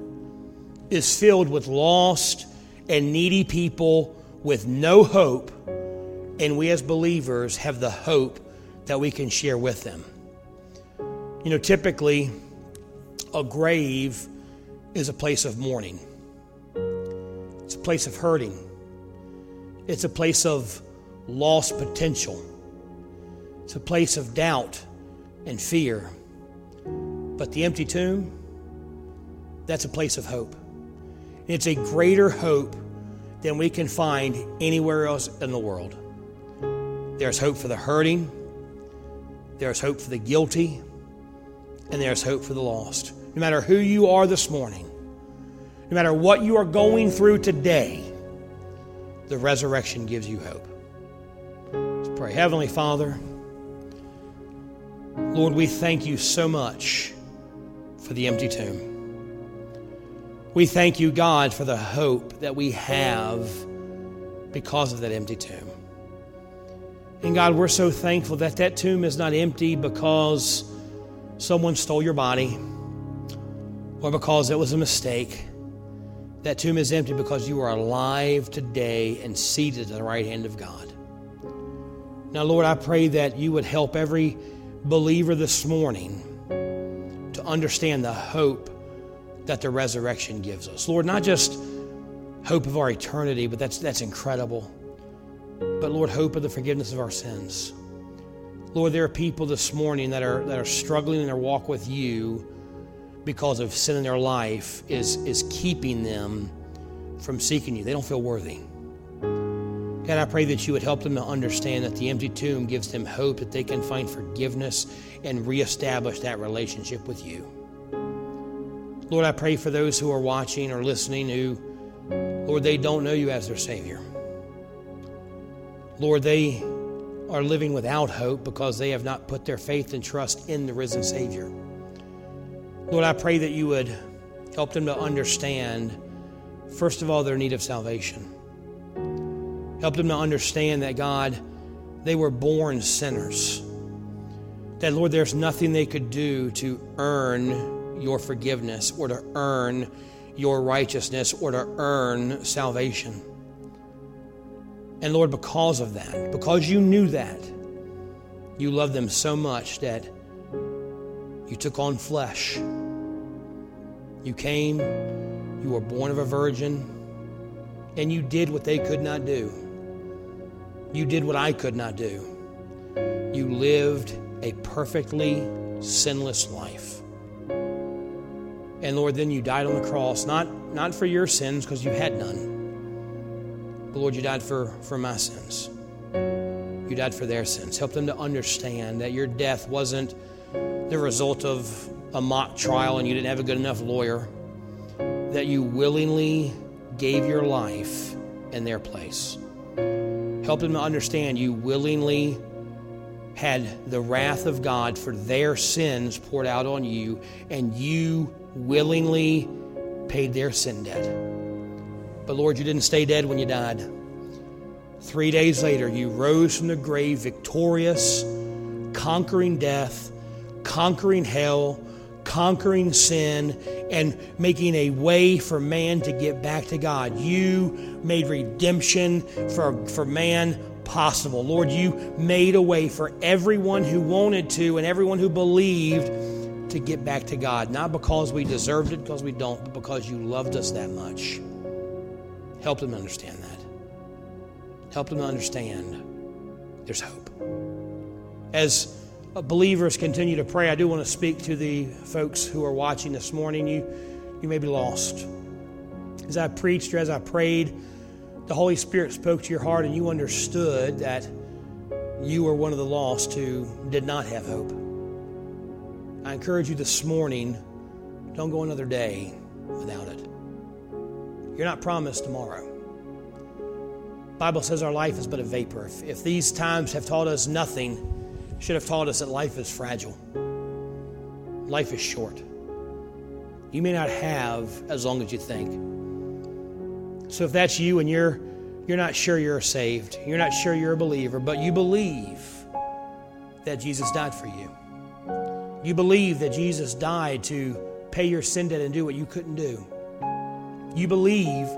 is filled with lost and needy people with no hope, and we as believers have the hope that we can share with them. You know, typically, a grave is a place of mourning, it's a place of hurting, it's a place of lost potential. It's a place of doubt and fear. But the empty tomb, that's a place of hope. It's a greater hope than we can find anywhere else in the world. There's hope for the hurting, there's hope for the guilty, and there's hope for the lost. No matter who you are this morning, no matter what you are going through today, the resurrection gives you hope. Let's pray. Heavenly Father, Lord, we thank you so much for the empty tomb. We thank you, God, for the hope that we have because of that empty tomb. And God, we're so thankful that that tomb is not empty because someone stole your body or because it was a mistake. That tomb is empty because you are alive today and seated at the right hand of God. Now, Lord, I pray that you would help every believer this morning to understand the hope that the resurrection gives us. Lord, not just hope of our eternity, but that's, that's incredible. But Lord, hope of the forgiveness of our sins. Lord, there are people this morning that are, that are struggling in their walk with you because of sin in their life is, is keeping them from seeking you. They don't feel worthy. God, I pray that you would help them to understand that the empty tomb gives them hope that they can find forgiveness and reestablish that relationship with you. Lord, I pray for those who are watching or listening who, Lord, they don't know you as their Savior. Lord, they are living without hope because they have not put their faith and trust in the risen Savior. Lord, I pray that you would help them to understand, first of all, their need of salvation. Help them to understand that, God, they were born sinners. That, Lord, there's nothing they could do to earn your forgiveness or to earn your righteousness or to earn salvation. And Lord, because of that, because you knew that, you loved them so much that you took on flesh. You came, you were born of a virgin, and you did what they could not do. You did what I could not do. You lived a perfectly sinless life. And Lord, then you died on the cross, not, not for your sins, because you had none. But Lord, you died for, for my sins. You died for their sins. Help them to understand that your death wasn't the result of a mock trial and you didn't have a good enough lawyer, that you willingly gave your life in their place. Help them to understand you willingly had the wrath of God for their sins poured out on you, and you willingly paid their sin debt. But Lord, you didn't stay dead when you died. Three days later, you rose from the grave victorious, conquering death, conquering hell, conquering sin and making a way for man to get back to God. You made redemption for, for man possible. Lord, you made a way for everyone who wanted to and everyone who believed to get back to God. Not because we deserved it, because we don't, but because you loved us that much. Help them understand that. Help them understand there's hope. As Uh, believers continue to pray, I do want to speak to the folks who are watching this morning. You, you may be lost. As I preached or as I prayed, the Holy Spirit spoke to your heart and you understood that you were one of the lost who did not have hope. I encourage you this morning don't go another day without it. You're not promised tomorrow. Bible says our life is but a vapor. If, if these times have taught us nothing, should have taught us that life is fragile. Life is short. You may not have as long as you think. So if that's you and you're you're not sure you're saved, you're not sure you're a believer, but you believe that Jesus died for you. You believe that Jesus died to pay your sin debt and do what you couldn't do. You believe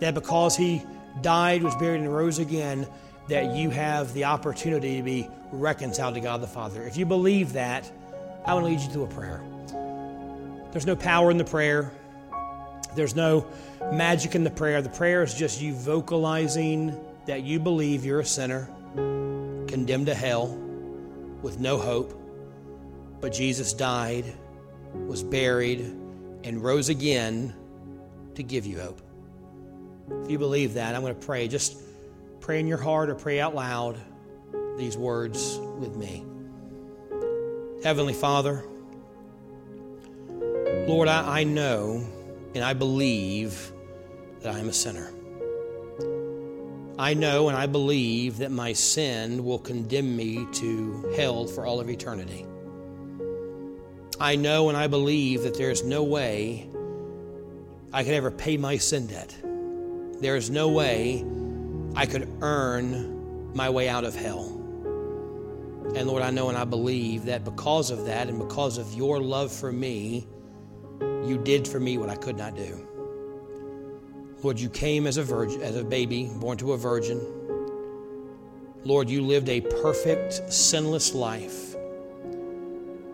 that because he died, was buried, and rose again, that you have the opportunity to be reconciled to God the Father. If you believe that, I want to lead you to a prayer. There's no power in the prayer, there's no magic in the prayer. The prayer is just you vocalizing that you believe you're a sinner, condemned to hell, with no hope, but Jesus died, was buried, and rose again to give you hope. If you believe that, I'm going to pray. Just pray in your heart or pray out loud these words with me. Heavenly Father, Lord, I, I know and I believe that I am a sinner. I know and I believe that my sin will condemn me to hell for all of eternity. I know and I believe that there is no way I could ever pay my sin debt. There is no way I could earn my way out of hell. And Lord, I know and I believe that because of that and because of your love for me, you did for me what I could not do. Lord, you came as a virgin, as a baby, born to a virgin. Lord, you lived a perfect, sinless life.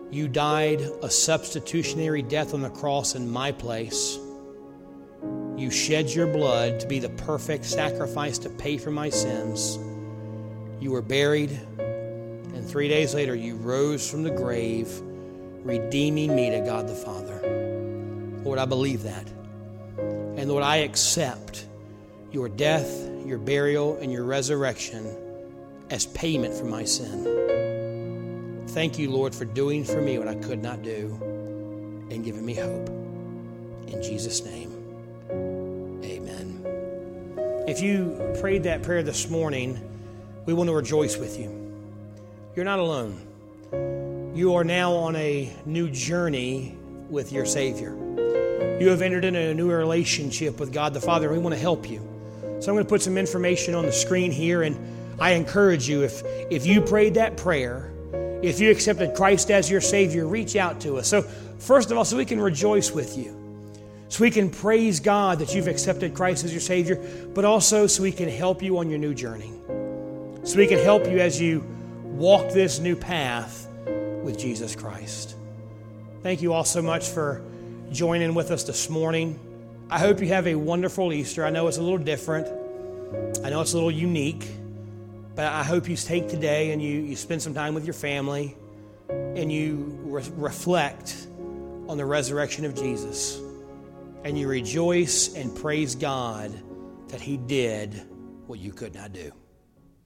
You died a substitutionary death on the cross in my place. You shed your blood to be the perfect sacrifice to pay for my sins. You were buried, and three days later, you rose from the grave, redeeming me to God the Father. Lord, I believe that. And Lord, I accept your death, your burial, and your resurrection as payment for my sin. Thank you, Lord, for doing for me what I could not do and giving me hope. In Jesus' name. If you prayed that prayer this morning, we want to rejoice with you. You're not alone. You are now on a new journey with your Savior. You have entered into a new relationship with God the Father, and we want to help you. So I'm going to put some information on the screen here, and I encourage you if, if you prayed that prayer, if you accepted Christ as your Savior, reach out to us. So, first of all, so we can rejoice with you so we can praise God that you've accepted Christ as your Savior, but also so we can help you on your new journey. So we can help you as you walk this new path with Jesus Christ. Thank you all so much for joining with us this morning. I hope you have a wonderful Easter. I know it's a little different, I know it's a little unique, but I hope you take today and you, you spend some time with your family and you re- reflect on the resurrection of Jesus and you rejoice and praise God that He did what you could not do.